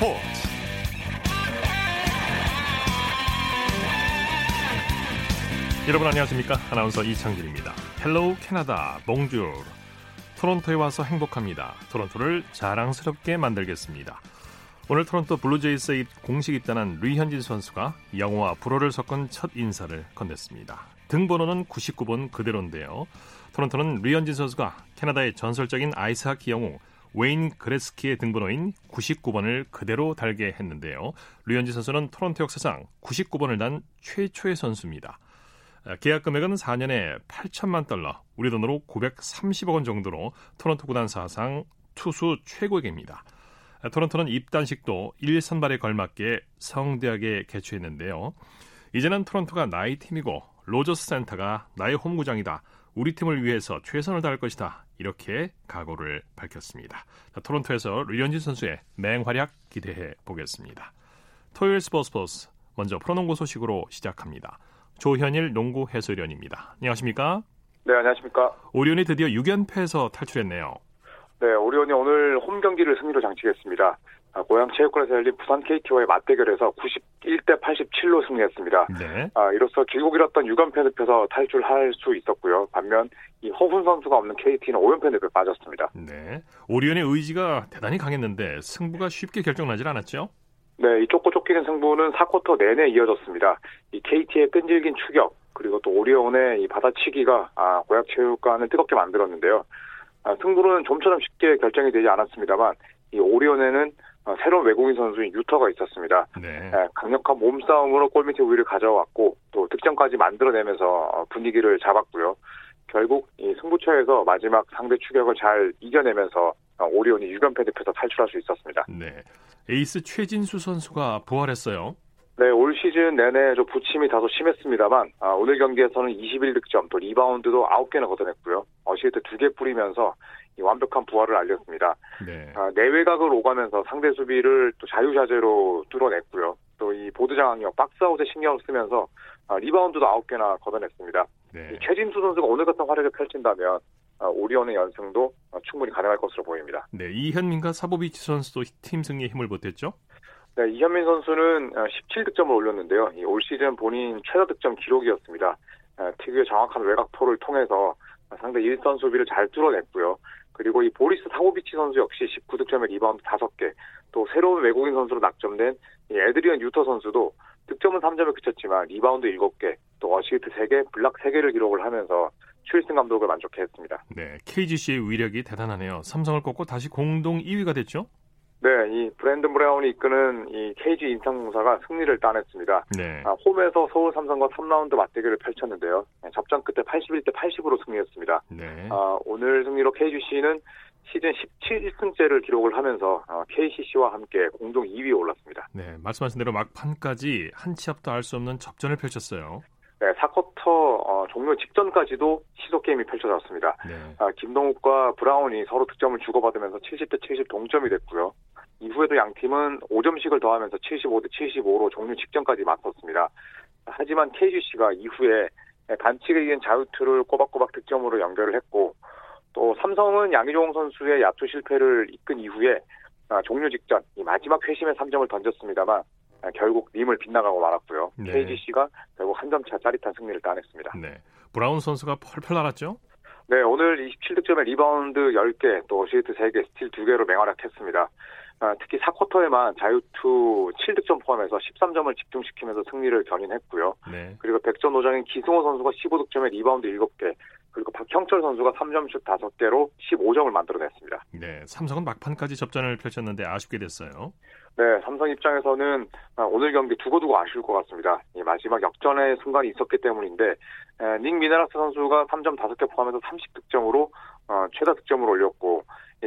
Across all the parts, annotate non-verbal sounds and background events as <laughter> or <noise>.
스포츠. 여러분 안녕하십니까? 아나운서 이창진입니다. Hello Canada Bonjour. 토론토에 와서 행복합니다. 토론토를 자랑스럽게 만들겠습니다. 오늘 토론토 블루제이스에 공식 입단한 류현진 선수가 영어와 불어를 섞은 첫 인사를 건넸습니다. 등번호는 99번 그대로인데요. 토론토는 류현진 선수가 캐나다의 전설적인 아이스하키 영웅 웨인 그레츠키의 등번호인 99번을 그대로 달게 했는데요. 류현진 선수는 토론토 역사상 99번을 단 최초의 선수입니다. 계약 금액은 4년에 8천만 달러, 우리 돈으로 930억 원 정도로 토론토 구단 사상 투수 최고액입니다. 토론토는 입단식도 1선발에 걸맞게 성대하게 개최했는데요. 이제는 토론토가 나의 팀이고 로저스 센터가 나의 홈구장이다. 우리 팀을 위해서 최선을 다할 것이다. 이렇게 각오를 밝혔습니다. 자, 토론토에서 류현진 선수의 맹활약 기대해 보겠습니다. 토요일 스포츠 스포츠 먼저 프로농구 소식으로 시작합니다. 조현일 농구 해설위원입니다. 안녕하십니까? 네, 안녕하십니까? 오리온이 드디어 6연패에서 탈출했네요. 네, 오리온이 오늘 홈 경기를 승리로 장식했습니다. 아, 고양 체육관에서 열린 부산 KT와의 맞대결에서 91대 87로 승리했습니다. 네. 아, 이로써 길고 길었던 6연패 늪에서 탈출할 수 있었고요. 반면 이 허훈 선수가 없는 KT는 5연패 늪에 빠졌습니다. 네. 오리온의 의지가 대단히 강했는데 승부가 쉽게 결정나질 않았죠? 네, 이 쫓고 쫓기는 승부는 4쿼터 내내 이어졌습니다. 이 KT의 끈질긴 추격 그리고 또 오리온의 이 받아치기가 아, 고양 체육관을 뜨겁게 만들었는데요. 아, 승부는 좀처럼 쉽게 결정이 되지 않았습니다만 이 오리온에는 어, 새로운 외국인 선수인 유터가 있었습니다. 네. 예, 강력한 몸싸움으로 골밑에 우위를 가져왔고 또 득점까지 만들어내면서 어, 분위기를 잡았고요. 결국 이 승부처에서 마지막 상대 추격을 잘 이겨내면서 어, 오리온이 6연패 늪에서 탈출할 수 있었습니다. 네. 에이스 최진수 선수가 부활했어요. 네, 올 시즌 내내 좀 부침이 다소 심했습니다만 아, 오늘 경기에서는 21득점 또 리바운드도 9개나 걷어냈고요. 어시스트 2개 뿌리면서 완벽한 부활을 알렸습니다. 네. 아, 내외곽을 오가면서 상대 수비를 또 자유자재로 뚫어냈고요. 또 이 보드 장악력, 박스아웃에 신경을 쓰면서 아, 리바운드도 9개나 걷어냈습니다. 네. 최진수 선수가 오늘 같은 활약을 펼친다면 아, 오리온의 연승도 충분히 가능할 것으로 보입니다. 네, 이현민과 사보비치 선수도 팀 승리에 힘을 보탰죠? 네, 이현민 선수는 17득점을 올렸는데요. 올 시즌 본인 최다 득점 기록이었습니다. 특유의 정확한 외곽포를 통해서 상대 일선 수비를 잘 뚫어냈고요. 그리고 이 보리스 사보비치 선수 역시 19득점에 리바운드 5개, 또 새로운 외국인 선수로 낙점된 에드리언 유터 선수도 득점은 3점에 그쳤지만 리바운드 7개, 또 어시스트 3개, 블락 3개를 기록을 하면서 추일승 감독을 만족케 했습니다. 네, KGC의 위력이 대단하네요. 삼성을 꺾고 다시 공동 2위가 됐죠? 네, 이 브랜든 브라운이 이끄는 이 KGC 인삼공사가 승리를 따냈습니다. 네. 아, 홈에서 서울 삼성과 3라운드 맞대결을 펼쳤는데요. 네, 접전 끝에 81대 80으로 승리했습니다. 네. 아, 오늘 승리로 KGC는 시즌 17승째를 기록을 하면서 어, KCC와 함께 공동 2위에 올랐습니다. 네, 말씀하신 대로 막판까지 한 치 앞도 알 수 없는 접전을 펼쳤어요. 네, 4쿼터 어, 종료 직전까지도 시소게임이 펼쳐졌습니다. 네. 아, 김동욱과 브라운이 서로 득점을 주고받으면서 70대 70 동점이 됐고요. 이후에도 양 팀은 5점씩을 더하면서 75대 75로 종료 직전까지 맞섰습니다. 하지만 KGC가 이후에 반칙에 이은 자유투를 꼬박꼬박 득점으로 연결을 했고 또 삼성은 양희종 선수의 야투 실패를 이끈 이후에 아, 종료 직전 이 마지막 회심의 3점을 던졌습니다만 아, 결국 림을 빗나가고 말았고요. 네. KGC가 결국 한 점 차 짜릿한 승리를 따냈습니다. 네. 브라운 선수가 펄펄 날았죠? 네, 오늘 27득점에 리바운드 10개, 또 어시스트 3개, 스틸 2개로 맹활약했습니다. 아, 특히 4쿼터에만 자유투 7득점 포함해서 13점을 집중시키면서 승리를 견인했고요. 네. 그리고 백전 노장인 기승호 선수가 15득점에 리바운드 7개, 그리고 박형철 선수가 3점슛 5개로 15점을 만들어냈습니다. 네, 삼성은 막판까지 접전을 펼쳤는데 아쉽게 됐어요. 네, 삼성 입장에서는 아, 오늘 경기 두고두고 아쉬울 것 같습니다. 마지막 역전의 순간이 있었기 때문인데 닉 미네라스 선수가 3점 5개 포함해서 30득점으로 어, 최다 득점을 올렸고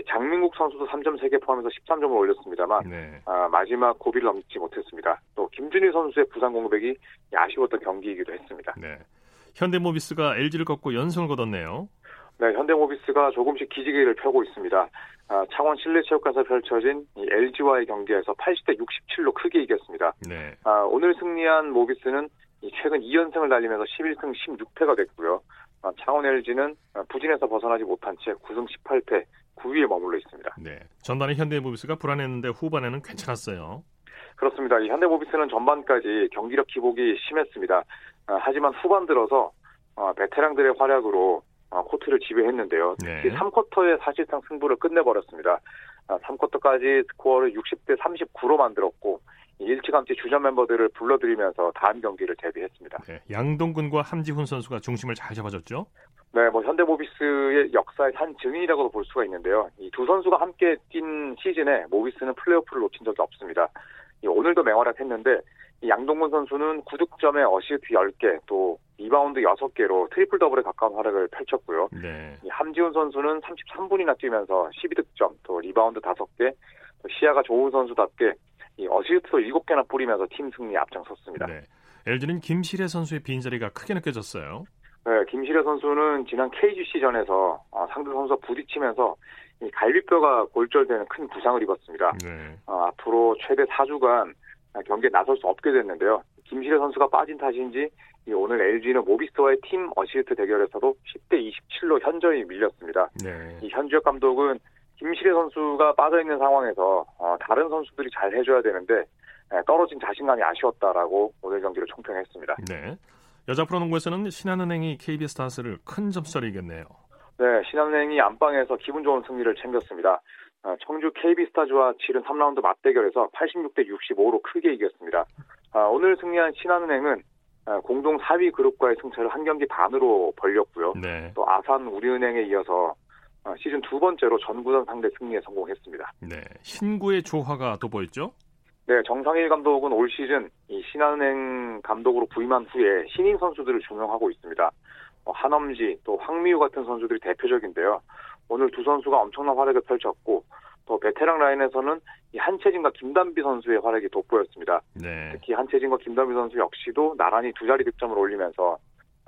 장민국 선수도 3점 3개 포함해서 13점을 올렸습니다만 네. 아, 마지막 고비를 넘지 못했습니다. 또 김준희 선수의 부상 공백이 아쉬웠던 경기이기도 했습니다. 네. 현대모비스가 LG를 꺾고 연승을 거뒀네요. 네, 현대모비스가 조금씩 기지개를 펴고 있습니다. 아, 창원 실내체육관에서 펼쳐진 LG와의 경기에서 80대 67로 크게 이겼습니다. 네. 아, 오늘 승리한 모비스는 최근 2연승을 달리면서 11승 16패가 됐고요. 아, 창원 LG는 부진에서 벗어나지 못한 채 9승 18패 9위에 머물러 있습니다. 네. 전반에 현대모비스가 불안했는데 후반에는 괜찮았어요. 그렇습니다. 이 현대모비스는 전반까지 경기력 기복이 심했습니다. 어, 하지만 후반 들어서 어, 베테랑들의 활약으로 어, 코트를 지배했는데요. 네. 3쿼터에 사실상 승부를 끝내버렸습니다. 3쿼터까지 아, 스코어를 60대 39로 만들었고 일찌감치 주전 멤버들을 불러들이면서 다음 경기를 대비했습니다. 네, 양동근과 함지훈 선수가 중심을 잘 잡아줬죠? 네, 뭐 현대모비스의 역사의 한 증인이라고도 볼 수가 있는데요. 이 두 선수가 함께 뛴 시즌에 모비스는 플레이오프를 놓친 적이 없습니다. 오늘도 맹활약했는데 양동근 선수는 9득점에 어시스트 10개, 또 리바운드 6개로 트리플 더블에 가까운 활약을 펼쳤고요. 네. 함지훈 선수는 33분이나 뛰면서 12득점, 또 리바운드 5개, 또 시야가 좋은 선수답게 이 어시스트도 7개나 뿌리면서 팀 승리에 앞장섰습니다. 네. LG는 김시래 선수의 빈자리가 크게 느껴졌어요. 네, 김시래 선수는 지난 KGC전에서 어, 상대 선수와 부딪히면서 이 갈비뼈가 골절되는 큰 부상을 입었습니다. 네. 어, 앞으로 최대 4주간 경기에 나설 수 없게 됐는데요. 김시래 선수가 빠진 탓인지 오늘 LG는 모비스와의 팀 어시스트 대결에서도 10대 27로 현저히 밀렸습니다. 네. 이 현주엽 감독은 김시래 선수가 빠져 있는 상황에서 어, 다른 선수들이 잘 해줘야 되는데 떨어진 자신감이 아쉬웠다라고 오늘 경기를 총평했습니다. 네. 여자 프로농구에서는 신한은행이 KB스타스를 큰 점수를 이겼네요. 네, 신한은행이 안방에서 기분 좋은 승리를 챙겼습니다. 어, 청주 KB스타즈와 치른 3라운드 맞대결에서 86대 65로 크게 이겼습니다. 아, 오늘 승리한 신한은행은 어, 공동 4위 그룹과의 승차를 한 경기 반으로 벌렸고요. 네. 또 아산 우리은행에 이어서 어, 시즌 두 번째로 전구단 상대 승리에 성공했습니다. 네, 신구의 조화가 돋보였죠? 네, 정상일 감독은 올 시즌 이 신한은행 감독으로 부임한 후에 신인 선수들을 조명하고 있습니다. 한엄지 또 황미우 같은 선수들이 대표적인데요. 오늘 두 선수가 엄청난 활약을 펼쳤고 또 베테랑 라인에서는 이 한채진과 김단비 선수의 활약이 돋보였습니다. 네. 특히 한채진과 김단비 선수 역시도 나란히 두 자리 득점을 올리면서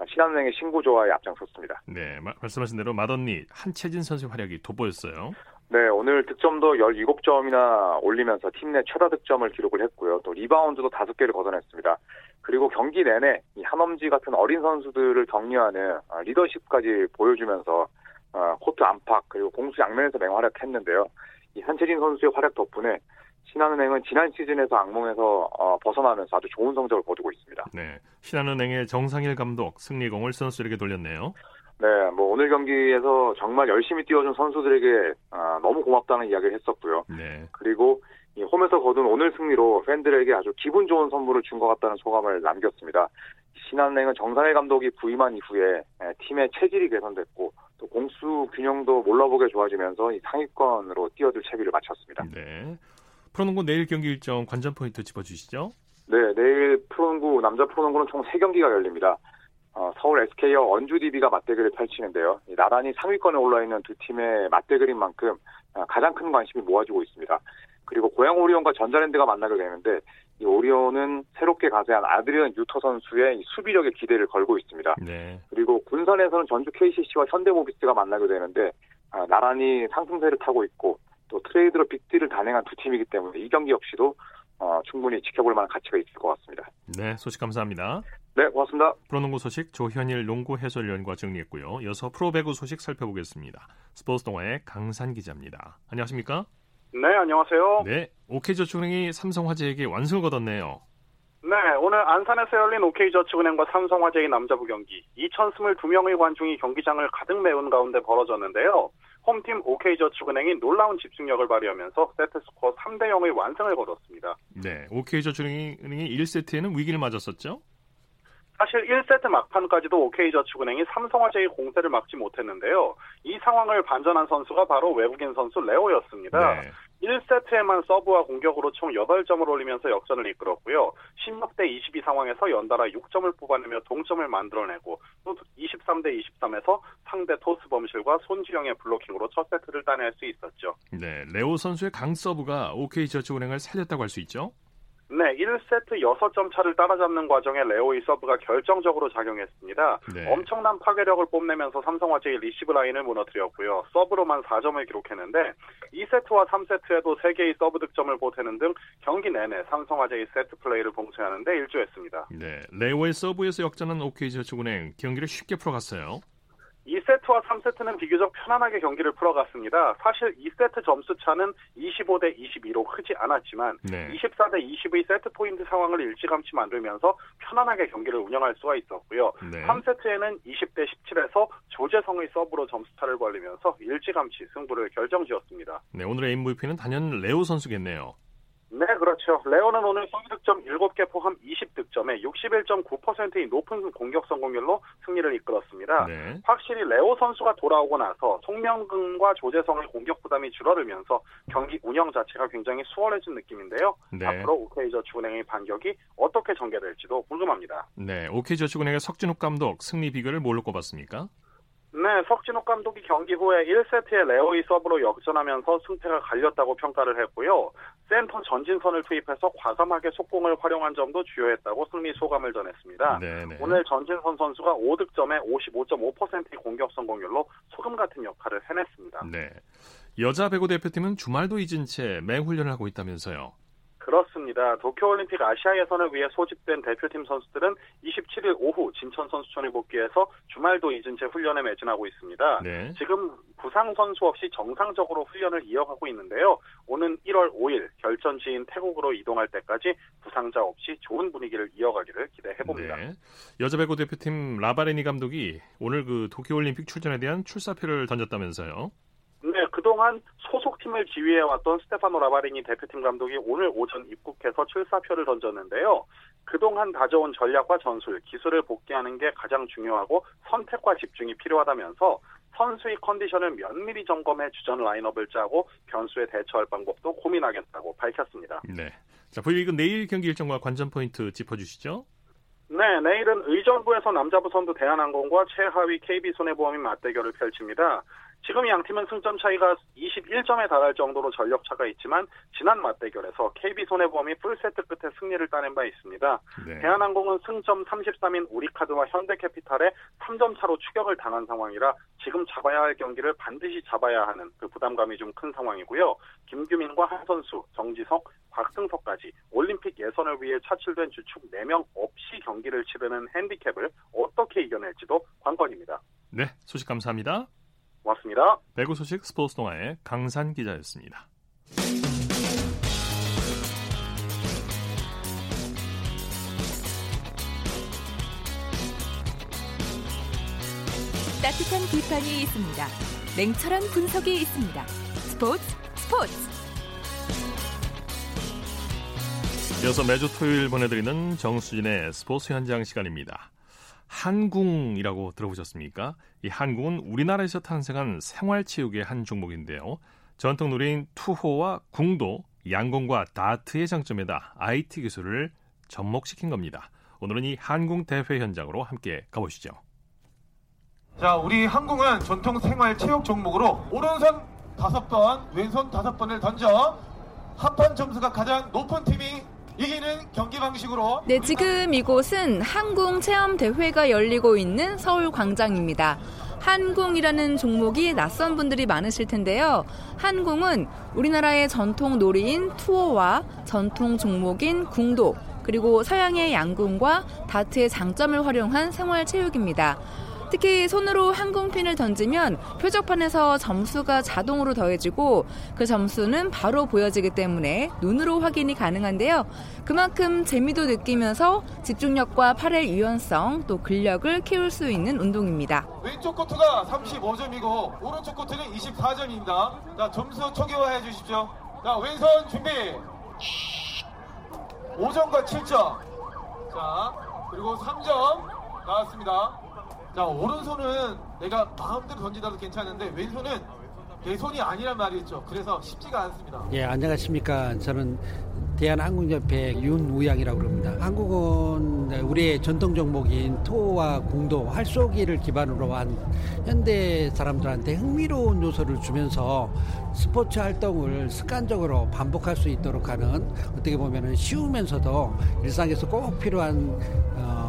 신한은행의 신구조화에 앞장섰습니다. 네, 말씀하신 대로 맏언니 한채진 선수의 활약이 돋보였어요. 네, 오늘 득점도 17점이나 올리면서 팀 내 최다 득점을 기록을 했고요. 또 리바운드도 5개를 걷어냈습니다. 그리고 경기 내내 이 한엄지 같은 어린 선수들을 격려하는 아, 리더십까지 보여주면서 어, 코트 안팎 그리고 공수 양면에서 맹활약했는데요. 이 한채진 선수의 활약 덕분에 신한은행은 지난 시즌에서 악몽에서 어, 벗어나면서 아주 좋은 성적을 거두고 있습니다. 네, 신한은행의 정상일 감독 승리공을 선수들에게 돌렸네요. 네, 뭐 오늘 경기에서 정말 열심히 뛰어준 선수들에게 어, 너무 고맙다는 이야기를 했었고요. 네. 그리고 이 홈에서 거둔 오늘 승리로 팬들에게 아주 기분 좋은 선물을 준 것 같다는 소감을 남겼습니다. 신한은행은 정상일 감독이 부임한 이후에 팀의 체질이 개선됐고 또 공수 균형도 몰라보게 좋아지면서 이 상위권으로 뛰어들 채비를 마쳤습니다. 네. 프로농구 내일 경기 일정 관전 포인트 짚어주시죠. 네, 내일 프로농구 남자 프로농구는 총 3경기가 열립니다. 어, 서울 SK와 원주 DB가 맞대결을 펼치는데요. 나란히 상위권에 올라 있는 두 팀의 맞대결인 만큼 어, 가장 큰 관심이 모아지고 있습니다. 그리고 고양 오리온과 전자랜드가 만나게 되는데 이 오리온은 새롭게 가세한 아드리안 유터 선수의 수비력에 기대를 걸고 있습니다. 네. 그리고 군산에서는 전주 KCC와 현대모비스가 만나게 되는데 아, 나란히 상승세를 타고 있고 또 트레이드로 빅딜을 단행한 두 팀이기 때문에 이 경기 역시도 어, 충분히 지켜볼 만한 가치가 있을 것 같습니다. 네, 소식 감사합니다. 네, 고맙습니다. 프로농구 소식 조현일 농구 해설위원과 정리했고요. 이어서 프로배구 소식 살펴보겠습니다. 스포츠 동아의 강산 기자입니다. 안녕하십니까? 네, 안녕하세요. 네, OK저축은행이 삼성화재에게 완승을 거뒀네요. 네, 오늘 안산에서 열린 OK저축은행과 삼성화재의 남자부 경기 2,022명의 관중이 경기장을 가득 메운 가운데 벌어졌는데요. 홈팀 OK저축은행이 놀라운 집중력을 발휘하면서 세트 스코어 3대 0의 완승을 거뒀습니다. 네, OK저축은행이 1세트에는 위기를 맞았었죠? 사실 1세트 막판까지도 OK저축은행이 삼성화재의 공세를 막지 못했는데요. 이 상황을 반전한 선수가 바로 외국인 선수 레오였습니다. 네. 1세트에만 서브와 공격으로 총 8점을 올리면서 역전을 이끌었고요. 16대 22 상황에서 연달아 6점을 뽑아내며 동점을 만들어내고 또 23대 23에서 상대 토스 범실과 손주형의 블로킹으로 첫 세트를 따낼 수 있었죠. 네, 레오 선수의 강 서브가 OK저축은행을 살렸다고 할 수 있죠? 네, 1세트 6점 차를 따라잡는 과정에 레오의 서브가 결정적으로 작용했습니다. 네. 엄청난 파괴력을 뽐내면서 삼성화재의 리시브 라인을 무너뜨렸고요. 서브로만 4점을 기록했는데 2세트와 3세트에도 3개의 서브 득점을 보태는 등 경기 내내 삼성화재의 세트 플레이를 봉쇄하는 데 일조했습니다. 네, 레오의 서브에서 역전한 OK저축은행 경기를 쉽게 풀어갔어요. 2세트 2세트와 3세트는 비교적 편안하게 경기를 풀어갔습니다. 사실 2세트 점수 차는 25대 22로 크지 않았지만 네. 24대 22의 세트 포인트 상황을 일찌감치 만들면서 편안하게 경기를 운영할 수가 있었고요. 네. 3세트에는 20대 17에서 조재성의 서브로 점수 차를 벌리면서 일찌감치 승부를 결정지었습니다. 네, 오늘의 MVP는 단연 레오 선수겠네요. 네, 그렇죠. 레오는 오늘 성득점 7개 포함 20득점에 61.9%의 높은 공격 성공률로 승리를 이끌었습니다. 네. 확실히 레오 선수가 돌아오고 나서 송명근과 조재성의 공격 부담이 줄어들면서 경기 운영 자체가 굉장히 수월해진 느낌인데요. 네. 앞으로 OK저축은행의 반격이 어떻게 전개될지도 궁금합니다. 네, OK저축은행의 석진욱 감독 승리 비결을 뭘로 꼽았습니까? 네, 석진욱 감독이 경기 후에 1세트에 레오이 서브로 역전하면서 승패가 갈렸다고 평가를 했고요. 센터 전진선을 투입해서 과감하게 속공을 활용한 점도 주요했다고 승리 소감을 전했습니다. 네네. 네. 오늘 전진선 선수가 5득점에 55.5%의 공격 성공률로 소금 같은 역할을 해냈습니다. 네. 여자 배구 대표팀은 주말도 잊은 채 맹훈련을 하고 있다면서요. 그렇습니다. 도쿄올림픽 아시아 예선을 위해 소집된 대표팀 선수들은 27일 오후 진천 선수촌에 복귀해서 주말도 잊은 채 훈련에 매진하고 있습니다. 네. 지금 부상 선수 없이 정상적으로 훈련을 이어가고 있는데요. 오는 1월 5일 결전지인 태국으로 이동할 때까지 부상자 없이 좋은 분위기를 이어가기를 기대해 봅니다. 네. 여자 배구 대표팀 라바레니 감독이 오늘 그 도쿄올림픽 출전에 대한 출사표를 던졌다면서요. 네, 그동안 소속팀을 지휘해왔던 스테파노 라바리니 대표팀 감독이 오늘 오전 입국해서 출사표를 던졌는데요. 그동안 다져온 전략과 전술, 기술을 복귀하는 게 가장 중요하고 선택과 집중이 필요하다면서 선수의 컨디션을 면밀히 점검해 주전 라인업을 짜고 변수에 대처할 방법도 고민하겠다고 밝혔습니다. 네. 자, V리그 내일 경기 일정과 관전 포인트 짚어주시죠. 네, 내일은 의정부에서 남자부 선두 대한항공과 최하위 KB손해보험이 맞대결을 펼칩니다. 지금 양 팀은 승점 차이가 21점에 달할 정도로 전력 차가 있지만 지난 맞대결에서 KB손해보험이 풀세트 끝에 승리를 따낸 바 있습니다. 네. 대한항공은 승점 33인 우리카드와 현대캐피탈에 3점 차로 추격을 당한 상황이라 지금 잡아야 할 경기를 반드시 잡아야 하는 그 부담감이 좀 큰 상황이고요. 김규민과 한 선수, 정지석, 곽승석까지 올림픽 예선을 위해 차출된 주축 4명 없이 경기를 치르는 핸디캡을 어떻게 이겨낼지도 관건입니다. 네, 소식 감사합니다. 고맙습니다. 배구 소식 스포츠 동아의 강산 기자였습니다. 따뜻한 비판이 있습니다. 냉철한 분석이 있습니다. 스포츠 스포츠. 이어서 매주 토요일 보내드리는 정수진의 스포츠 현장 시간입니다. 한궁이라고 들어보셨습니까? 이 한궁은 우리나라에서 탄생한 생활체육의 한 종목인데요. 전통 놀이인 투호와 궁도, 양궁과 다트의 장점에다 IT 기술을 접목시킨 겁니다. 오늘은 이 한궁 대회 현장으로 함께 가보시죠. 자, 우리 한궁은 전통 생활 체육 종목으로 오른손 다섯 번, 왼손 다섯 번을 던져 합판 점수가 가장 높은 팀이 이기는 경기 방식으로 네, 지금 이곳은 항공 체험 대회가 열리고 있는 서울 광장입니다. 한궁이라는 종목이 낯선 분들이 많으실 텐데요. 한궁은 우리나라의 전통 놀이인 투어와 전통 종목인 궁도, 그리고 서양의 양궁과 다트의 장점을 활용한 생활 체육입니다. 특히 손으로 항공핀을 던지면 표적판에서 점수가 자동으로 더해지고 그 점수는 바로 보여지기 때문에 눈으로 확인이 가능한데요. 그만큼 재미도 느끼면서 집중력과 팔의 유연성 또 근력을 키울 수 있는 운동입니다. 왼쪽 코트가 35점이고 오른쪽 코트는 24점입니다. 자, 점수 초기화해 주십시오. 자, 왼손 준비. 5점과 7점. 자, 그리고 3점 나왔습니다. 자 오른손은 내가 마음대로 던지다도 괜찮은데 왼손은 내 손이 아니란 말이죠. 그래서 쉽지가 않습니다. 예, 안녕하십니까. 저는 대한항공협회 윤우양이라고 합니다. 한국은 우리의 전통 종목인 토와 궁도, 활쏘기를 기반으로 한 현대 사람들한테 흥미로운 요소를 주면서 스포츠 활동을 습관적으로 반복할 수 있도록 하는 어떻게 보면 쉬우면서도 일상에서 꼭 필요한 어,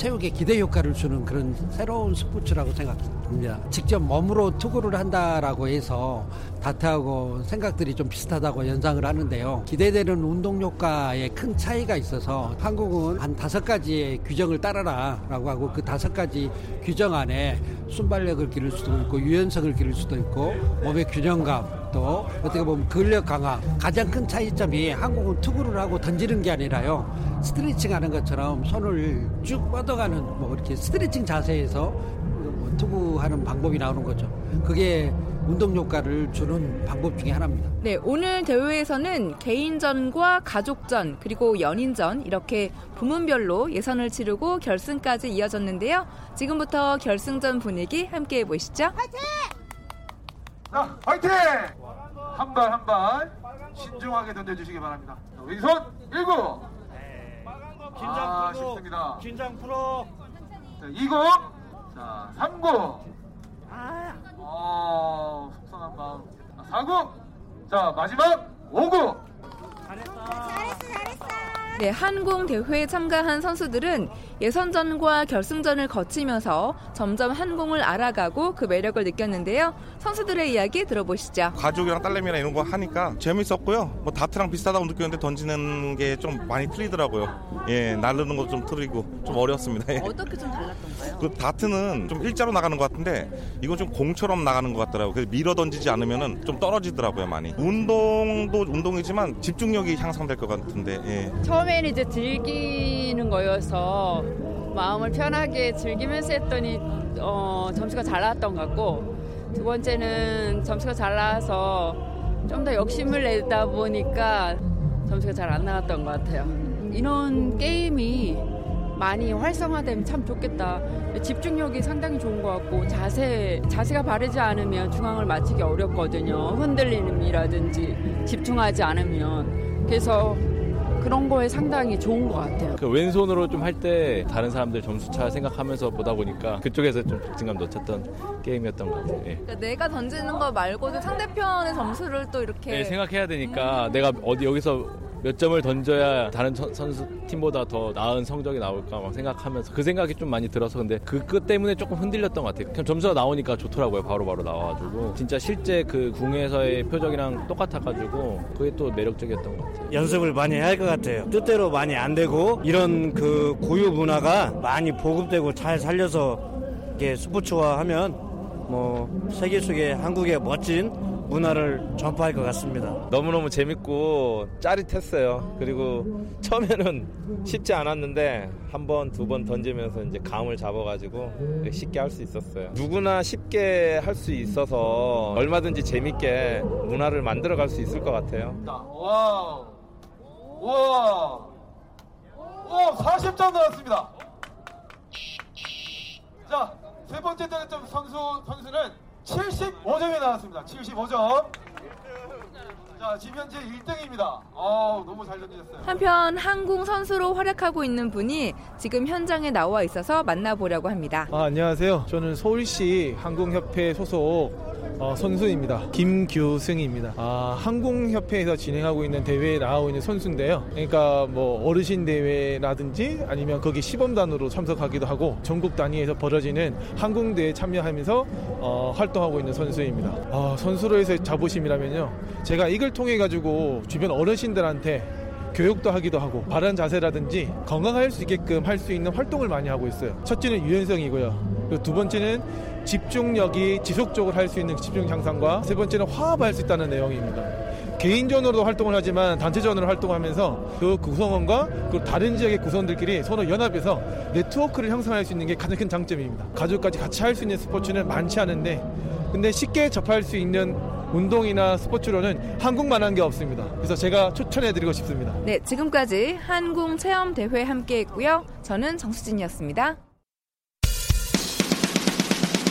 체육에 기대 효과를 주는 그런 새로운 스포츠라고 생각합니다. 직접 몸으로 투구를 한다라고 해서 다트하고 생각들이 좀 비슷하다고 연상을 하는데요. 기대되는 운동 효과에 큰 차이가 있어서 한국은 한 다섯 가지의 규정을 따라라라고 하고 그 다섯 가지 규정 안에 순발력을 기를 수도 있고 유연성을 기를 수도 있고 몸의 균형감 또 어떻게 보면 근력 강화 가장 큰 차이점이 한국은 투구를 하고 던지는 게 아니라요 스트레칭 하는 것처럼 손을 쭉 뻗어가는 뭐 이렇게 스트레칭 자세에서 뭐 투구하는 방법이 나오는 거죠 그게 운동 효과를 주는 방법 중에 하나입니다. 네, 오늘 대회에서는 개인전과 가족전 그리고 연인전 이렇게 부문별로 예선을 치르고 결승까지 이어졌는데요. 지금부터 결승전 분위기 함께 보시죠. 화이팅! 자, 화이팅! 한 발 한 발 신중하게 던져주시기 바랍니다. 왼손 1구. 긴장 아, 풀어. 쉽습니다. 긴장 풀어. 자, 2구. 자, 3구. 아. 어, 속상한 마음. 4구. 자, 마지막 5구. 잘했어. 잘했어, 잘했어. 네, 한궁 대회에 참가한 선수들은 예선전과 결승전을 거치면서 점점 한궁을 알아가고 그 매력을 느꼈는데요. 선수들의 이야기 들어보시죠. 가족이랑 딸내미랑 이런 거 하니까 재밌었고요. 뭐 다트랑 비슷하다고 느꼈는데 던지는 게 좀 많이 틀리더라고요. 예, 날르는 것도 좀 틀리고 좀 어려웠습니다. 예. 어떻게 좀 달랐던가요? 그 다트는 좀 일자로 나가는 것 같은데 이건 좀 공처럼 나가는 것 같더라고요. 그래서 밀어 던지지 않으면 좀 떨어지더라고요, 많이. 운동도 운동이지만 집중력이 향상될 것 같은데. 예. 처음에 처음에는 이제 즐기는 거여서 마음을 편하게 즐기면서 했더니 어, 점수가 잘 나왔던 것 같고 두 번째는 점수가 잘 나와서 좀 더 욕심을 내다 보니까 점수가 잘 안 나왔던 것 같아요. 이런 게임이 많이 활성화되면 참 좋겠다. 집중력이 상당히 좋은 것 같고 자세 자세가 바르지 않으면 중앙을 맞추기 어렵거든요. 흔들림이라든지 집중하지 않으면 그래서 그런 거에 상당히 좋은 것 같아요. 그 왼손으로 좀 할 때 다른 사람들 점수차 생각하면서 보다 보니까 그쪽에서 좀 박진감 놓쳤던 게임이었던 것 같아요. 예. 그러니까 내가 던지는 거 말고도 상대편의 점수를 또 이렇게 네, 생각해야 되니까 음. 내가 어디 여기서 몇 점을 던져야 다른 선수 팀보다 더 나은 성적이 나올까 막 생각하면서 그 생각이 좀 많이 들어서 근데 그것 때문에 조금 흔들렸던 것 같아요. 그냥 점수가 나오니까 좋더라고요. 바로바로 바로 나와가지고 진짜 실제 그 궁에서의 표적이랑 똑같아가지고 그게 또 매력적이었던 것 같아요. 연습을 많이 해야 할 것 같아요. 뜻대로 많이 안 되고 이런 그 고유 문화가 많이 보급되고 잘 살려서 이게 스포츠화하면 뭐 세계 속에 한국의 멋진 문화를 전파할 것 같습니다. 너무너무 재밌고 짜릿했어요. 그리고 처음에는 쉽지 않았는데 한 번, 두 번 던지면서 이제 감을 잡아가지고 쉽게 할 수 있었어요. 누구나 쉽게 할 수 있어서 얼마든지 재밌게 문화를 만들어 갈 수 있을 것 같아요. 와, 와, 와, 40점 나왔습니다. 자, 세 번째 득점 선수 선수는 75점이 나왔습니다. 75점. 자, 지금 현재 1등입니다. 아, 너무 잘 던지셨어요. 한편 항공 선수로 활약하고 있는 분이 지금 현장에 나와 있어서 만나보려고 합니다. 아, 안녕하세요. 저는 서울시 항공협회 소속 어, 선수입니다. 김규승입니다. 아, 항공협회에서 진행하고 있는 대회에 나가고 있는 선수인데요. 그러니까 뭐 어르신 대회라든지 아니면 거기 시범단으로 참석하기도 하고 전국 단위에서 벌어지는 항공대회에 참여하면서 어, 활동하고 있는 선수입니다. 아, 선수로서의 자부심이라면요. 제가 이걸 통해 가지고 주변 어르신들한테 교육도 하기도 하고 바른 자세라든지 건강할 수 있게끔 할 수 있는 활동을 많이 하고 있어요. 첫째는 유연성이고요. 두 번째는 집중력이 지속적으로 할 수 있는 집중 향상과 세 번째는 화합할 수 있다는 내용입니다. 개인전으로도 활동을 하지만 단체전으로 활동하면서 그 구성원과 그 다른 지역의 구성원들끼리 서로 연합해서 네트워크를 형성할 수 있는 게 가장 큰 장점입니다. 가족까지 같이 할 수 있는 스포츠는 많지 않은데 근데 쉽게 접할 수 있는 운동이나 스포츠로는 한국만한 게 없습니다. 그래서 제가 추천해드리고 싶습니다. 네, 지금까지 한국 체험 대회 함께했고요. 저는 정수진이었습니다.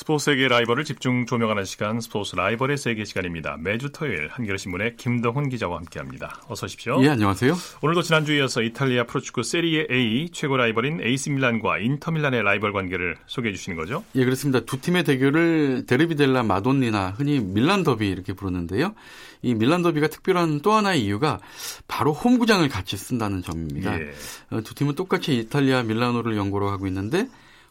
스포츠 세계 라이벌을 집중 조명하는 시간 스포츠 라이벌의 세계 시간입니다. 매주 토요일 한겨레신문의 김동훈 기자와 함께합니다. 어서 오십시오. 예, 안녕하세요. 오늘도 지난주에 이어서 이탈리아 프로축구 세리에 A 최고 라이벌인 AC 밀란과 인터 밀란의 라이벌 관계를 소개해 주시는 거죠? 예, 그렇습니다. 두 팀의 대결을 데르비 델라 마돈니나 흔히 밀란 더비 이렇게 부르는데요. 이 밀란 더비가 특별한 또 하나의 이유가 바로 홈구장을 같이 쓴다는 점입니다. 예. 어, 두 팀은 똑같이 이탈리아 밀라노를 연고로 하고 있는데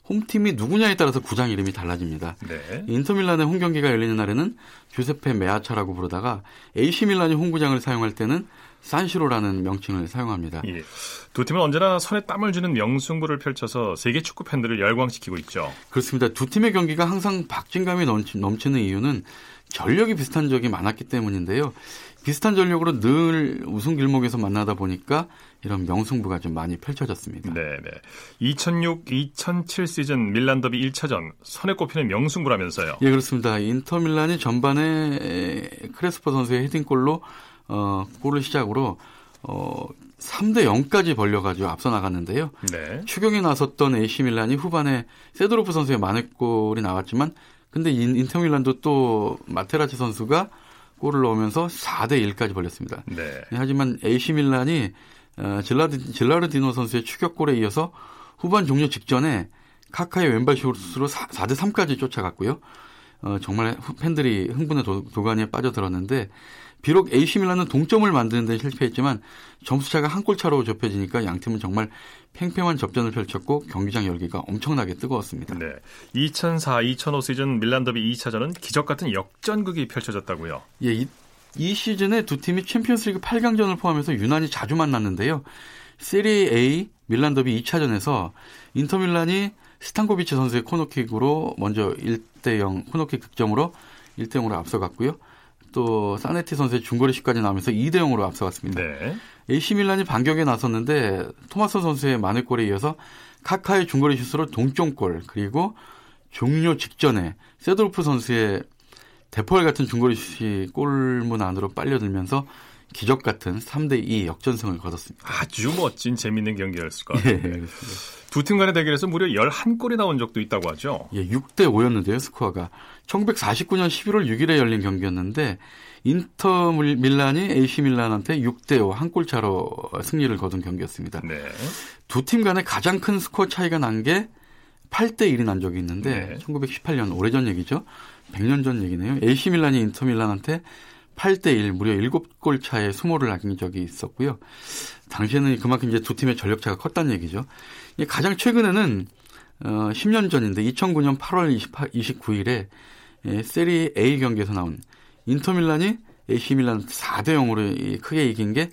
홈팀이 누구냐에 따라서 구장 이름이 달라집니다. 네. 인터밀란의 홈 경기가 열리는 날에는 주세페 메아차라고 부르다가 AC 밀란이 홈구장을 사용할 때는 산시로라는 명칭을 사용합니다. 예. 두 팀은 언제나 선에 땀을 주는 명승부를 펼쳐서 세계 축구 팬들을 열광시키고 있죠. 그렇습니다. 두 팀의 경기가 항상 박진감이 넘치는 이유는 전력이 비슷한 적이 많았기 때문인데요. 비슷한 전력으로 늘 우승 길목에서 만나다 보니까 이런 명승부가 좀 많이 펼쳐졌습니다. 네, 네. 2006-2007 시즌 밀란 더비 1차전 손에 꼽히는 명승부라면서요. 예, 그렇습니다. 인터 밀란이 전반에 크레스포 선수의 헤딩골로 어, 골을 시작으로 어, 3대 0까지 벌려가지고 앞서 나갔는데요. 네. 추격에 나섰던 AC 밀란이 후반에 세도르프 선수의 만회골이 나왔지만 근데 인터 밀란도 또 마테라치 선수가 골을 넣으면서 4대 1까지 벌렸습니다. 네. 하지만 AC 밀란이 어, 질라드, 질라르디노 선수의 추격골에 이어서 후반 종료 직전에 카카의 왼발 슛으로 4, 대 3까지 쫓아갔고요. 어, 정말 팬들이 흥분의 도, 도가니에 빠져들었는데 비록 AC 밀란은 동점을 만드는 데 실패했지만 점수차가 한 골 차로 좁혀지니까 양 팀은 정말 팽팽한 접전을 펼쳤고 경기장 열기가 엄청나게 뜨거웠습니다. 네. 2004-2005 시즌 밀란 더비 2차전은 기적 같은 역전극이 펼쳐졌다고요. 예, 이, 이 시즌에 두 팀이 챔피언스리그 8강전을 포함해서 유난히 자주 만났는데요. 세리에 A 밀란 더비 2차전에서 인터밀란이 스탄코비치 선수의 코너킥으로 먼저 1대 0 코너킥 득점으로 1대 0으로 앞서갔고요. 또 사네티 선수의 중거리 슛까지 나오면서 2대 0으로 앞서갔습니다. 네. AC 밀란이 반격에 나섰는데 토마손 선수의 만회골에 이어서 카카의 중거리 슛으로 동점골 그리고 종료 직전에 세도르프 선수의 대포알 같은 중거리 슛이 골문 안으로 빨려들면서 기적 같은 3대 2 역전승을 거뒀습니다. 아주 멋진 재밌는 경기였을 것 같아요. 예, 두팀 간의 대결에서 무려 11골이 나온 적도 있다고 하죠. 예, 6대 5였는데요, 스코어가. 1949년 11월 6일에 열린 경기였는데 인터 밀란이 AC 밀란한테 6대 5 한 골 차로 승리를 거둔 경기였습니다. 네. 두팀 간에 가장 큰 스코어 차이가 난 게 8대 1이 난 적이 있는데 네. 1918년 오래전 얘기죠. 100년 전 얘기네요. AC 밀란이 인터 밀란한테 8대 1 무려 7골 차에 수모를 남긴 적이 있었고요. 당시에는 그만큼 이제 두 팀의 전력차가 컸다는 얘기죠. 가장 최근에는 어 10년 전인데 2009년 8월 28, 29일에 예, 세리 A 경기에서 나온 인터밀란이 AC 밀란 4대 0으로 크게 이긴 게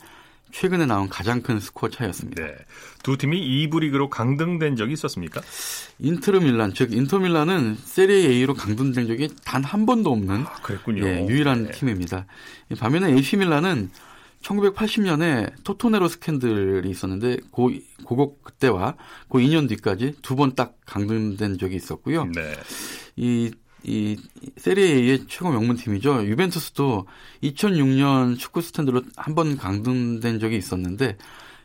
최근에 나온 가장 큰 스코어 차이였습니다. 네. 두 팀이 2부 리그로 강등된 적이 있었습니까? 인트르 밀란, 즉 인터 밀란은 세리에 A로 강등된 적이 단 한 번도 없는 아, 예, 유일한 네. 팀입니다. 반면에 AC 밀란은 1980년에 토토네로 스캔들이 있었는데 고, 고거 그때와 그 2년 뒤까지 두 번 딱 강등된 적이 있었고요. 네. 이 이 세리에의 최고 명문 팀이죠. 유벤투스도 2006년 축구 스탠드로 한 번 강등된 적이 있었는데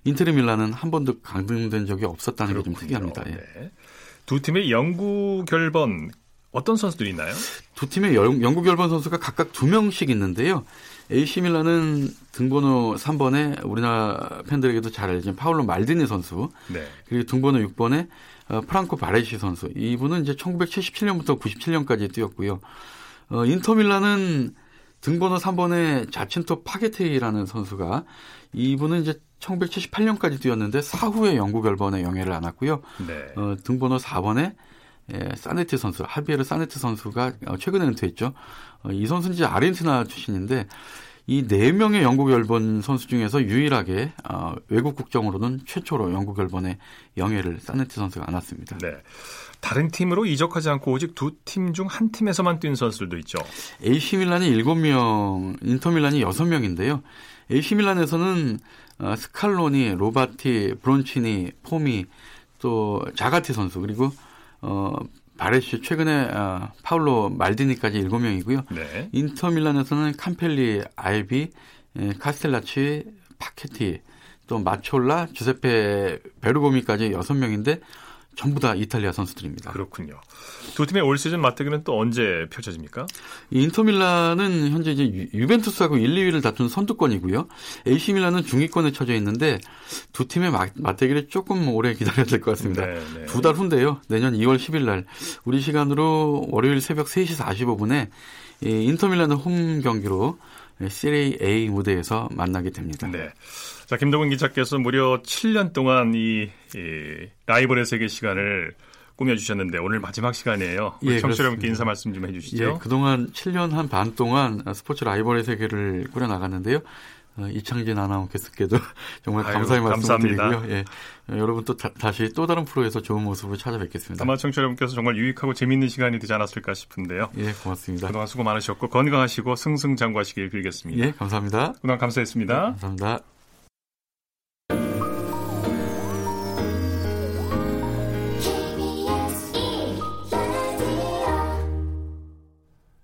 인테르 밀라는 한 번도 강등된 적이 없었다는 게 좀 특이합니다. 예. 네. 두 팀의 영구 결번 어떤 선수들이 있나요? 두 팀의 영구 결번 선수가 각각 두 명씩 있는데요. AC 밀라는 등번호 3번에 우리나라 팬들에게도 잘 알려진 파울로 말디니 선수. 네. 그리고 등번호 6번에 어, 프랑코 바레시 선수. 이분은 이제 1977년부터 97년까지 뛰었고요. 어, 인터밀라는 등번호 3번의 자친토 파게테이라는 선수가 이분은 이제 1978년까지 뛰었는데 사후에 영구 결번에 영예를 안았고요. 네. 어, 등번호 4번에 예, 사네트 선수, 하비에르 사네트 선수가 어, 최근에 은퇴했죠. 어, 이 선수는 이제 아르헨티나 출신인데 이 네 명의 영국 열번 선수 중에서 유일하게 어, 외국 국적으로는 최초로 영국 열번에 영예를 사네티 선수가 안았습니다. 네. 다른 팀으로 이적하지 않고 오직 두 팀 중 한 팀에서만 뛴 선수들도 있죠. AC 밀란이 7명, 인터 밀란이 6명인데요. AC 밀란에서는 어, 스칼로니, 로바티, 브론치니, 포미, 또 자가티 선수 그리고 어 바레시 최근에 어, 파울로 말디니까지 7명이고요. 네. 인터밀란에서는 캄펠리, 알비, 에, 카스텔라치, 파케티, 또 마촐라, 주세페 베르고미까지 6명인데 전부 다 이탈리아 선수들입니다. 그렇군요. 두 팀의 올 시즌 맞대결은 또 언제 펼쳐집니까? 인터밀란은 현재 이제 유벤투스하고 1, 2위를 다툰 선두권이고요. AC 밀란은 중위권에 처져 있는데 두 팀의 맞대결이 조금 오래 기다려야 될 것 같습니다. 네, 네. 두달 후인데요. 내년 2월 10일 날 우리 시간으로 월요일 새벽 3시 45분에 인터밀란의 홈 경기로 세리 A 무대에서 만나게 됩니다. 네. 자, 김동훈 기자께서 무려 7년 동안 이, 이 라이벌의 세계 시간을 꾸며주셨는데 오늘 마지막 시간이에요. 예, 청취자 여러분께 인사 말씀 좀 해주시죠. 예, 그동안 7년 한 반 동안 스포츠 라이벌의 세계를 꾸려나갔는데요. 어, 이창진 아나운서께도 <laughs> 정말 감사의 말씀 드리고요. 예, 여러분 또 다, 시또 다른 프로에서 좋은 모습으로 찾아뵙겠습니다. 아마 청취자 여러분께서 정말 유익하고 재미있는 시간이 되지 않았을까 싶은데요. 예, 고맙습니다. 그동안 수고 많으셨고 건강하시고 승승장구하시길 빌겠습니다. 예, 감사합니다. 그동안 감사했습니다. 네, 감사합니다.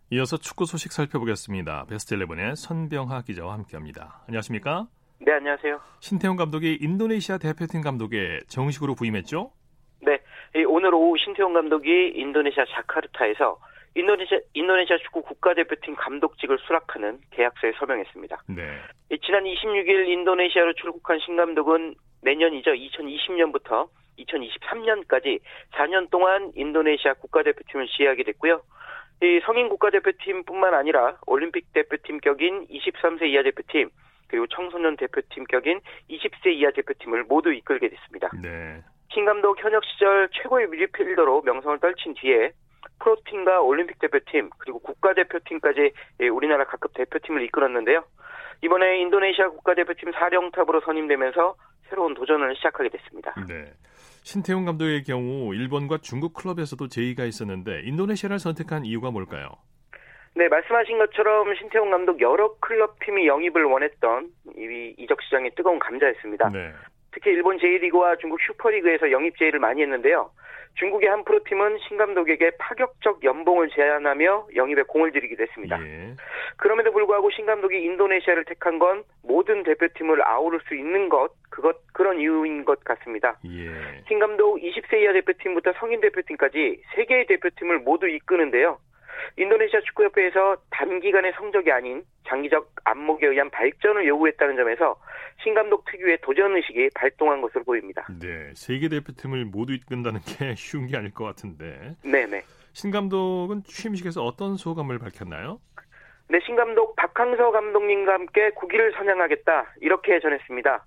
이어서 축구 소식 살펴보겠습니다. 베스트 11의 선병하 기자와 함께합니다. 안녕하십니까? 네, 안녕하세요. 신태용 감독이 인도네시아 대표팀 감독에 정식으로 부임했죠? 네, 오늘 오후 신태용 감독이 인도네시아 자카르타에서 인도네시아, 인도네시아 축구 국가대표팀 감독직을 수락하는 계약서에 서명했습니다. 네. 지난 26일 인도네시아로 출국한 신 감독은 내년이죠. 2020년부터 2023년까지 4년 동안 인도네시아 국가대표팀을 지휘하게 됐고요. 이 성인 국가대표팀뿐만 아니라 올림픽 대표팀 격인 23세 이하 대표팀 그리고 청소년 대표팀 격인 20세 이하 대표팀을 모두 이끌게 됐습니다. 네. 킹 감독 현역 시절 최고의 미드필더로 명성을 떨친 뒤에 프로팀과 올림픽 대표팀 그리고 국가대표팀까지 우리나라 각급 대표팀을 이끌었는데요. 이번에 인도네시아 국가대표팀 사령탑으로 선임되면서 새로운 도전을 시작하게 됐습니다. 네. 신태용 감독의 경우 일본과 중국 클럽에서도 제의가 있었는데 인도네시아를 선택한 이유가 뭘까요? 네, 말씀하신 것처럼 신태용 감독 여러 클럽 팀이 영입을 원했던 이 이적 시장의 뜨거운 감자였습니다. 네. 특히 일본 제1리그와 중국 슈퍼리그에서 영입 제의를 많이 했는데요. 중국의 한 프로팀은 신 감독에게 파격적 연봉을 제안하며 영입에 공을 들이기도 했습니다. 예. 그럼에도 불구하고 신 감독이 인도네시아를 택한 건 모든 대표팀을 아우를 수 있는 것, 그것 그런 이유인 것 같습니다. 예. 신 감독 20세 이하 대표팀부터 성인 대표팀까지 세 개의 대표팀을 모두 이끄는데요. 인도네시아 축구협회에서 단기간의 성적이 아닌 장기적 안목에 의한 발전을 요구했다는 점에서 신 감독 특유의 도전 의식이 발동한 것으로 보입니다. 네, 세계 대표팀을 모두 이끈다는 게 <laughs> 쉬운 게 아닐 것 같은데. 네, 네. 신 감독은 취임식에서 어떤 소감을 밝혔나요? 네, 신 감독 박항서 감독님과 함께 국기를 선양하겠다 이렇게 전했습니다.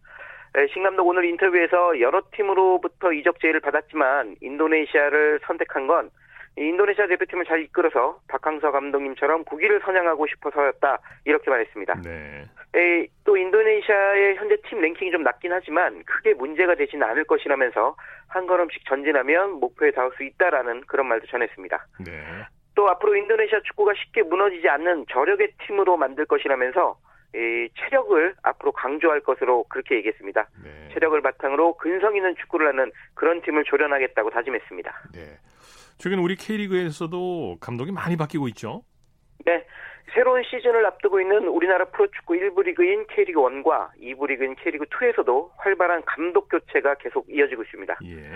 네, 신 감독 오늘 인터뷰에서 여러 팀으로부터 이적 제의를 받았지만 인도네시아를 선택한 건 인도네시아 대표팀을 잘 이끌어서 박항서 감독님처럼 국위를 선양하고 싶어서였다 이렇게 말했습니다. 네. 에, 또 인도네시아의 현재 팀 랭킹이 좀 낮긴 하지만 크게 문제가 되지는 않을 것이라면서 한 걸음씩 전진하면 목표에 닿을 수 있다라는 그런 말도 전했습니다. 네. 또 앞으로 인도네시아 축구가 쉽게 무너지지 않는 저력의 팀으로 만들 것이라면서 이 체력을 앞으로 강조할 것으로 그렇게 얘기했습니다. 네. 체력을 바탕으로 근성 있는 축구를 하는 그런 팀을 조련하겠다고 다짐했습니다. 네. 최근 우리 K리그에서도 감독이 많이 바뀌고 있죠. 네. 새로운 시즌을 앞두고 있는 우리나라 프로축구 1부 리그인 K리그 1과 2부 리그인 K리그 2에서도 활발한 감독 교체가 계속 이어지고 있습니다. 예.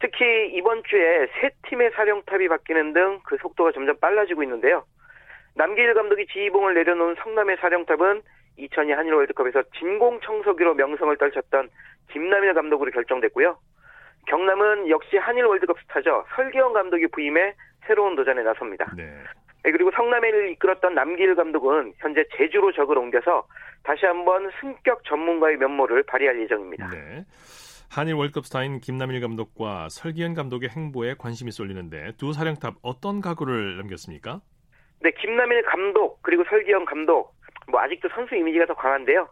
특히 이번 주에 세 팀의 사령탑이 바뀌는 등 그 속도가 점점 빨라지고 있는데요. 남길 감독이 지휘봉을 내려놓은 성남의 사령탑은 2002 한일 월드컵에서 진공 청소기로 명성을 떨쳤던 김남일 감독으로 결정됐고요. 경남은 역시 한일 월드컵 스타죠. 설기현 감독이 부임해 새로운 도전에 나섭니다. 네. 네, 그리고 성남을 이끌었던 남길 감독은 현재 제주로 적을 옮겨서 다시 한번 승격 전문가의 면모를 발휘할 예정입니다. 네. 한일 월드컵 스타인 김남일 감독과 설기현 감독의 행보에 관심이 쏠리는데 두 사령탑 어떤 각오를 남겼습니까? 네, 김남일 감독 그리고 설기현 감독 뭐 아직도 선수 이미지가 더 강한데요.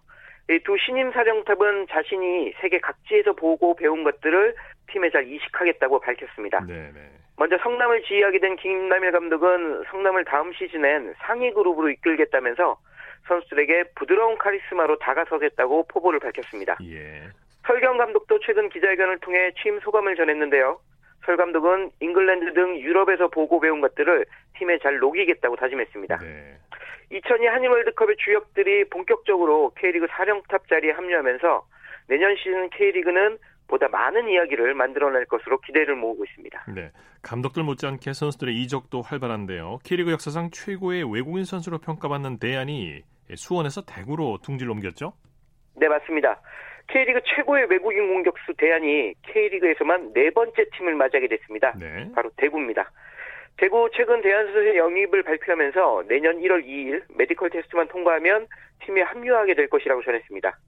두 신임 사령탑은 자신이 세계 각지에서 보고 배운 것들을 팀에 잘 이식하겠다고 밝혔습니다. 네네. 먼저 성남을 지휘하게 된 김남일 감독은 성남을 다음 시즌엔 상위 그룹으로 이끌겠다면서 선수들에게 부드러운 카리스마로 다가서겠다고 포부를 밝혔습니다. 예. 설경 감독도 최근 기자회견을 통해 취임 소감을 전했는데요. 설 감독은 잉글랜드 등 유럽에서 보고 배운 것들을 팀에 잘 녹이겠다고 다짐했습니다. 네. 2002 한일 월드컵의 주역들이 본격적으로 K리그 사령탑 자리에 합류하면서 내년 시즌 K리그는 보다 많은 이야기를 만들어낼 것으로 기대를 모으고 있습니다. 네, 감독들 못지않게 선수들의 이적도 활발한데요. K리그 역사상 최고의 외국인 선수로 평가받는 대안이 수원에서 대구로 둥지를 옮겼죠? 네, 맞습니다. K리그 최고의 외국인 공격수 대안이 K리그에서만 네 번째 팀을 맞이하게 됐습니다. 네. 바로 대구입니다. 대구 최근 선수의 영입을 발표하면서 내년 1월 2일 메디컬 테스트만 통과하면 팀에 합류하게 될 것이라고 전했습니다.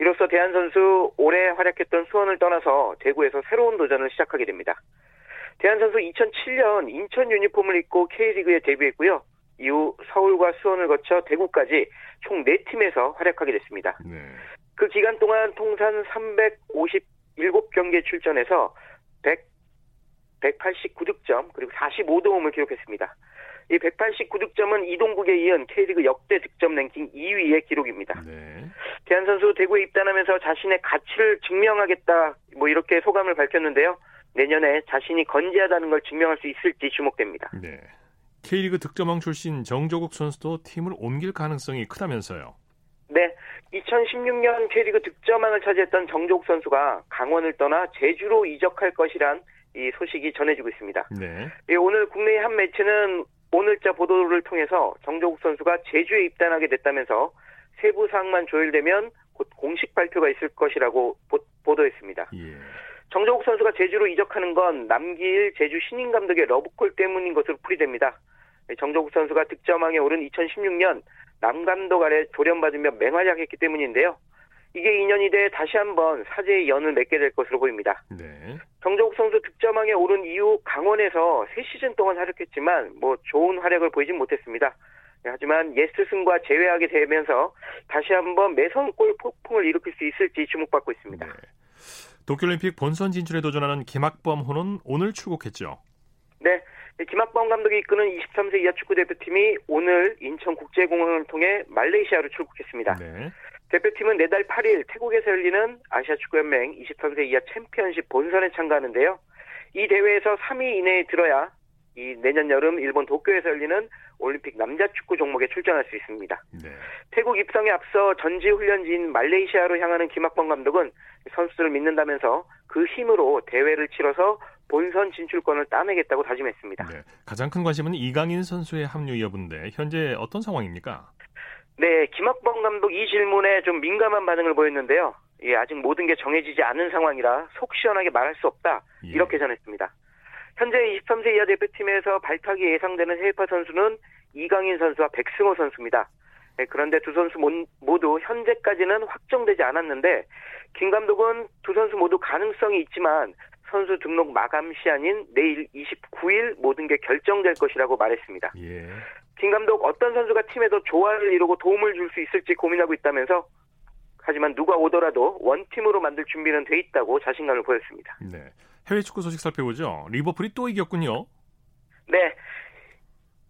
이로써 대한 선수 올해 활약했던 수원을 떠나서 대구에서 새로운 도전을 시작하게 됩니다. 대한 선수 2007년 인천 유니폼을 입고 K리그에 데뷔했고요. 이후 서울과 수원을 거쳐 대구까지 총 4팀에서 활약하게 됐습니다. 네. 그 기간 동안 통산 357경기에 출전해서 100, 189득점 그리고 45도움을 기록했습니다. 이 189득점은 이동국에 이은 K리그 역대 득점 랭킹 2위의 기록입니다. 네. 대한 선수 대구에 입단하면서 자신의 가치를 증명하겠다 뭐 이렇게 소감을 밝혔는데요. 내년에 자신이 건재하다는 걸 증명할 수 있을지 주목됩니다. 네. K리그 득점왕 출신 정조국 선수도 팀을 옮길 가능성이 크다면서요. 네. 2016년 K리그 득점왕을 차지했던 정조국 선수가 강원을 떠나 제주로 이적할 것이란 이 소식이 전해지고 있습니다. 네. 예, 오늘 국내의 한 매체는 오늘자 보도를 통해서 정조국 선수가 제주에 입단하게 됐다면서 세부 사항만 조율되면 곧 공식 발표가 있을 것이라고 보, 도했습니다 예. 정조국 선수가 제주로 이적하는 건 남기일 제주 신인 감독의 러브콜 때문인 것으로 풀이됩니다. 정조국 선수가 득점왕에 오른 2016년 남 감독 아래 조련받으며 맹활약했기 때문인데요. 이게 인연이 돼 다시 한번 사제의 연을 맺게 될 것으로 보입니다. 네. 정조국 선수 득점왕에 오른 이후 강원에서 3시즌 동안 활약했지만 뭐 좋은 활약을 보이진 못했습니다. 네, 하지만 옛 스승과 재회하게 되면서 다시 한번 매서운 골 폭풍을 일으킬 수 있을지 주목받고 있습니다. 네. 도쿄올림픽 본선 진출에 도전하는 김학범 호는 오늘 출국했죠. 네. 김학범 감독이 이끄는 23세 이하 축구 대표팀이 오늘 인천국제공항을 통해 말레이시아로 출국했습니다. 네. 대표팀은 내달 8일 태국에서 열리는 아시아 축구연맹 23세 이하 챔피언십 본선에 참가하는데요. 이 대회에서 3위 이내에 들어야 이 내년 여름 일본 도쿄에서 열리는 올림픽 남자 축구 종목에 출전할 수 있습니다. 네. 태국 입성에 앞서 전지 훈련지인 말레이시아로 향하는 김학범 감독은 선수들을 믿는다면서 그 힘으로 대회를 치러서 본선 진출권을 따내겠다고 다짐했습니다. 네. 가장 큰 관심은 이강인 선수의 합류 여부인데 현재 어떤 상황입니까? 네, 김학범 감독 이 질문에 좀 민감한 반응을 보였는데요. 예, 아직 모든 게 정해지지 않은 상황이라 속 시원하게 말할 수 없다. 예. 이렇게 전했습니다. 현재 23세 이하 대표팀에서 발탁이 예상되는 해외파 선수는 이강인 선수와 백승호 선수입니다. 네, 그런데 두 선수 모두 현재까지는 확정되지 않았는데 김 감독은 두 선수 모두 가능성이 있지만 선수 등록 마감 시한인 내일 29일 모든 게 결정될 것이라고 말했습니다. 예. 김 감독 어떤 선수가 팀에 더 조화를 이루고 도움을 줄 수 있을지 고민하고 있다면서 하지만 누가 오더라도 원팀으로 만들 준비는 돼 있다고 자신감을 보였습니다. 네. 해외 축구 소식 살펴보죠. 리버풀이 또 이겼군요. 네.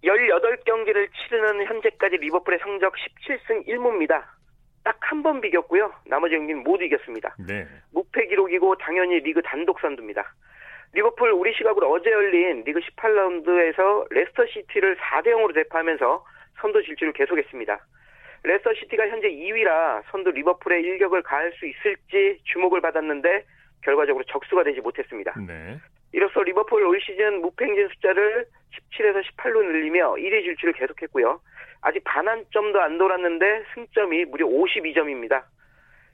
18경기를 치르는 현재까지 리버풀의 성적 17승 1무입니다. 딱 한 번 비겼고요. 나머지 경기는 모두 이겼습니다. 네. 무패 기록이고 당연히 리그 단독 선두입니다. 리버풀 우리 시각으로 어제 열린 리그 18라운드에서 레스터 시티를 4대 0으로 대파하면서 선두 질주를 계속했습니다. 레스터 시티가 현재 2위라 선두 리버풀에 일격을 가할 수 있을지 주목을 받았는데 결과적으로 적수가 되지 못했습니다. 네. 이로써 리버풀 올 시즌 무패 행진 숫자를 17에서 18로 늘리며 1위 질주를 계속했고요. 아직 반환점도 안 돌았는데 승점이 무려 52점입니다.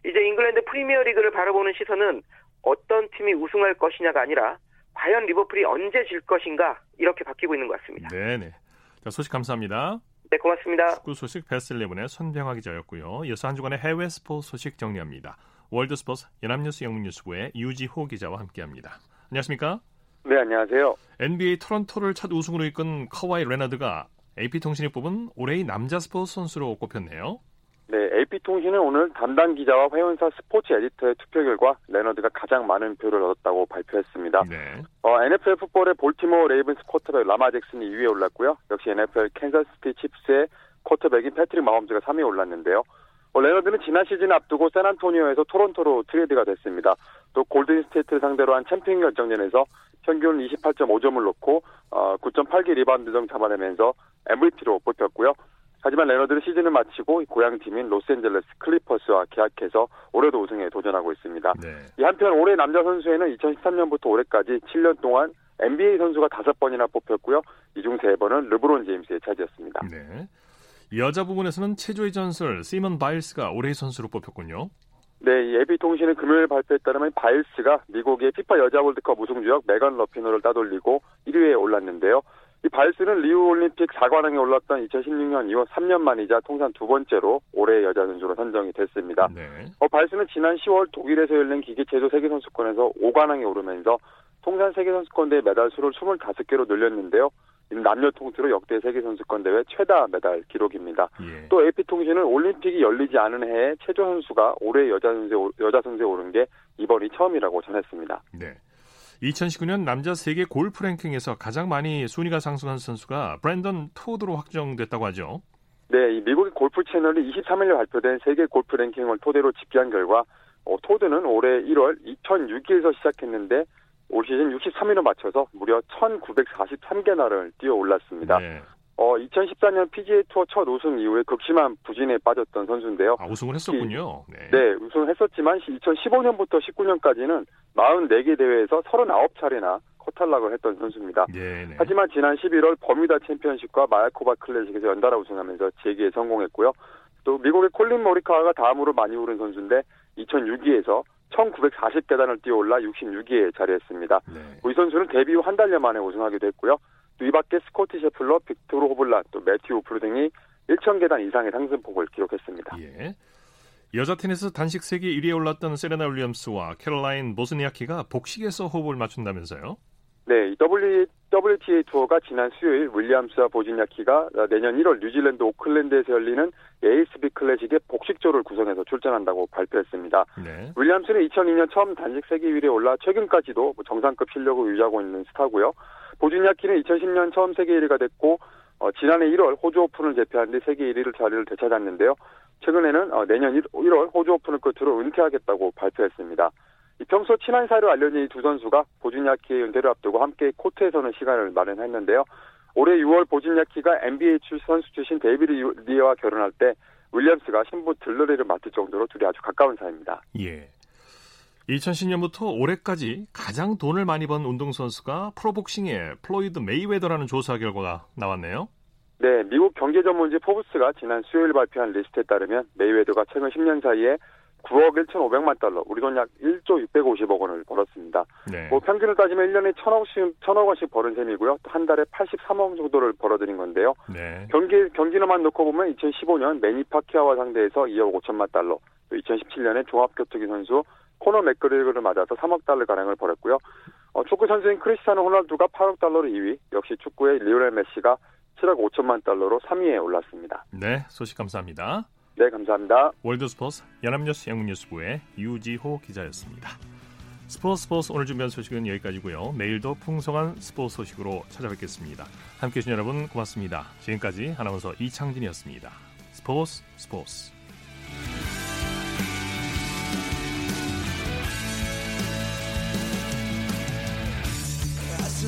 이제 잉글랜드 프리미어리그를 바라보는 시선은 어떤 팀이 우승할 것이냐가 아니라 과연 리버풀이 언제 질 것인가 이렇게 바뀌고 있는 것 같습니다. 네네. 자, 소식 감사합니다. 네, 고맙습니다. 축구 소식 베스트11의 손병화 기자였고요. 이어서 한 주간의 해외 스포츠 소식 정리합니다. 월드스포츠 연합뉴스 영문뉴스부의 유지호 기자와 함께합니다. 안녕하십니까? 네, 안녕하세요. NBA 토론토를 첫 우승으로 이끈 카와이 레너드가 AP통신이 뽑은 올해의 남자 스포츠 선수로 꼽혔네요. 네, AP통신은 오늘 담당 기자와 회원사 스포츠 에디터의 투표 결과 레너드가 가장 많은 표를 얻었다고 발표했습니다. 네. 어, NFL 풋볼의 볼티모어 레이븐스 쿼터백 라마 잭슨이 2위에 올랐고요. 역시 NFL 캔자스시티 치프스의 쿼터백인 패트릭 마홈즈가 3위에 올랐는데요. 어, 레너드는 지난 시즌 앞두고 샌안토니오에서 토론토로 트레이드가 됐습니다. 또 골든 스테이트를 상대로 한 챔피언 결정전에서 평균 28.5점을 넣고 어, 9.8개 리바운드 등 잡아내면서 MVP로 뽑혔고요. 하지만 레너드는 시즌을 마치고 고향 팀인 로스앤젤레스 클리퍼스와 계약해서 올해도 우승에 도전하고 있습니다. 네. 이 한편 올해 남자 선수에는 2013년부터 올해까지 7년 동안 NBA 선수가 5번이나 뽑혔고요. 이 중 3번은 르브론 제임스의 차지였습니다. 네. 여자 부분에서는 체조의 전설 시몬 바일스가 올해의 선수로 뽑혔군요. 네, 이 AP통신은 금요일 발표에 따르면 바일스가 미국의 피파 여자 월드컵 우승주역 메간 러피노를 따돌리고 1위에 올랐는데요. 이 바일스는 리우 올림픽 4관왕에 올랐던 2016년 이후 3년 만이자 통산 두 번째로 올해 여자 선수로 선정이 됐습니다. 네. 어, 바일스는 지난 10월 독일에서 열린 기계체조 세계선수권에서 5관왕에 오르면서 통산 세계선수권 대회 메달 수를 25개로 늘렸는데요. 남녀 통틀어 역대 세계선수권 대회 최다 메달 기록입니다. 예. 또 AP통신은 올림픽이 열리지 않은 해에 체조 선수가 올해 여자 선수에, 여자 선수에 오른 게 이번이 처음이라고 전했습니다. 네. 2019년 남자 세계 골프 랭킹에서 가장 많이 순위가 상승한 선수가 브랜던 토드로 확정됐다고 하죠. 네, 미국의 골프 채널이 23일 발표된 세계 골프 랭킹을 토대로 집계한 결과 어, 토드는 올해 1월 2006위에서 시작했는데 올 시즌 63위로 맞춰서 무려 1943개 나를 뛰어 올랐습니다. 네. 어, 2014년 PGA 투어 첫 우승 이후에 극심한 부진에 빠졌던 선수인데요. 아, 우승을 했었군요. 네. 네, 우승을 했었지만 2015년부터 19년까지는 44개 대회에서 39차례나 커탈락을 했던 선수입니다. 네, 네. 하지만 지난 11월 버뮤다 챔피언십과 마야코바 클래식에서 연달아 우승하면서 재기에 성공했고요. 또 미국의 콜린 모리카와가 다음으로 많이 오른 선수인데 2006위에서 1940계단을 뛰어올라 66위에 자리했습니다. 네. 이 선수는 데뷔 후 한 달여 만에 우승하기도 했고요. 또이 밖에 스코티 셰플러, 빅토르 호블라, 또 매튜 울프 등이 1,000계단 이상의 상승폭을 기록했습니다. 예. 여자 테니스 단식 세계 1위에 올랐던 세레나 윌리엄스와 캐롤라인 보즈니아키가 복식에서 호흡을 맞춘다면서요? 네, w, WTA 투어가 지난 수요일 윌리엄스와 보지냐키가 내년 1월 뉴질랜드 오클랜드에서 열리는 ASB 클래식의 복식조를 구성해서 출전한다고 발표했습니다. 네. 윌리엄스는 2002년 처음 단식 세계 1위에 올라 최근까지도 뭐 정상급 실력을 유지하고 있는 스타고요. 보지냐키는 2010년 처음 세계 1위가 됐고 어, 지난해 1월 호주 오픈을 제패한 뒤 세계 1위를 자리를 되찾았는데요. 최근에는 어, 내년 1, 1월 호주 오픈을 끝으로 은퇴하겠다고 발표했습니다. 평소 친한 사이로 알려진 이 두 선수가 보준야키의 은퇴를 앞두고 함께 코트에서는 시간을 마련했는데요. 올해 6월 보즈니아키가 NBA 선수 출신 데이비드 리와 결혼할 때 윌리엄스가 신부 들러리를 맡을 정도로 둘이 아주 가까운 사이입니다. 예. 2010년부터 올해까지 가장 돈을 많이 번 운동선수가 프로복싱의 플로이드 메이웨더라는 조사 결과가 나왔네요. 네, 미국 경제 전문지 포브스가 지난 수요일 발표한 리스트에 따르면 메이웨더가 최근 10년 사이에 9억 1,500만 달러, 우리 돈 약 1조 650억 원을 벌었습니다. 네. 뭐 평균을 따지면 1년에 1,000억씩, 1,000억 원씩 버는 셈이고요. 또 한 달에 83억 정도를 벌어들인 건데요. 네. 경기, 경기로만 놓고 보면 2015년 매니 파키아와 상대해서 2억 5천만 달러, 또 2017년에 종합격투기 선수 코너 맥그리거를 맞아서 3억 달러 가량을 벌었고요. 어, 축구 선수인 크리스티아노 호날두가 8억 달러로 2위, 역시 축구의 리오넬 메시가 7억 5천만 달러로 3위에 올랐습니다. 네, 소식 감사합니다. 네, 감사합니다. 월드스포츠 연합뉴스 영문뉴스부의 유지호 기자였습니다. 스포츠 스포츠 오늘 준비한 소식은 여기까지고요. 내일도 풍성한 스포츠 소식으로 찾아뵙겠습니다. 함께해 주신 여러분 고맙습니다. 지금까지 아나운서 이창진이었습니다. 스포츠 스포츠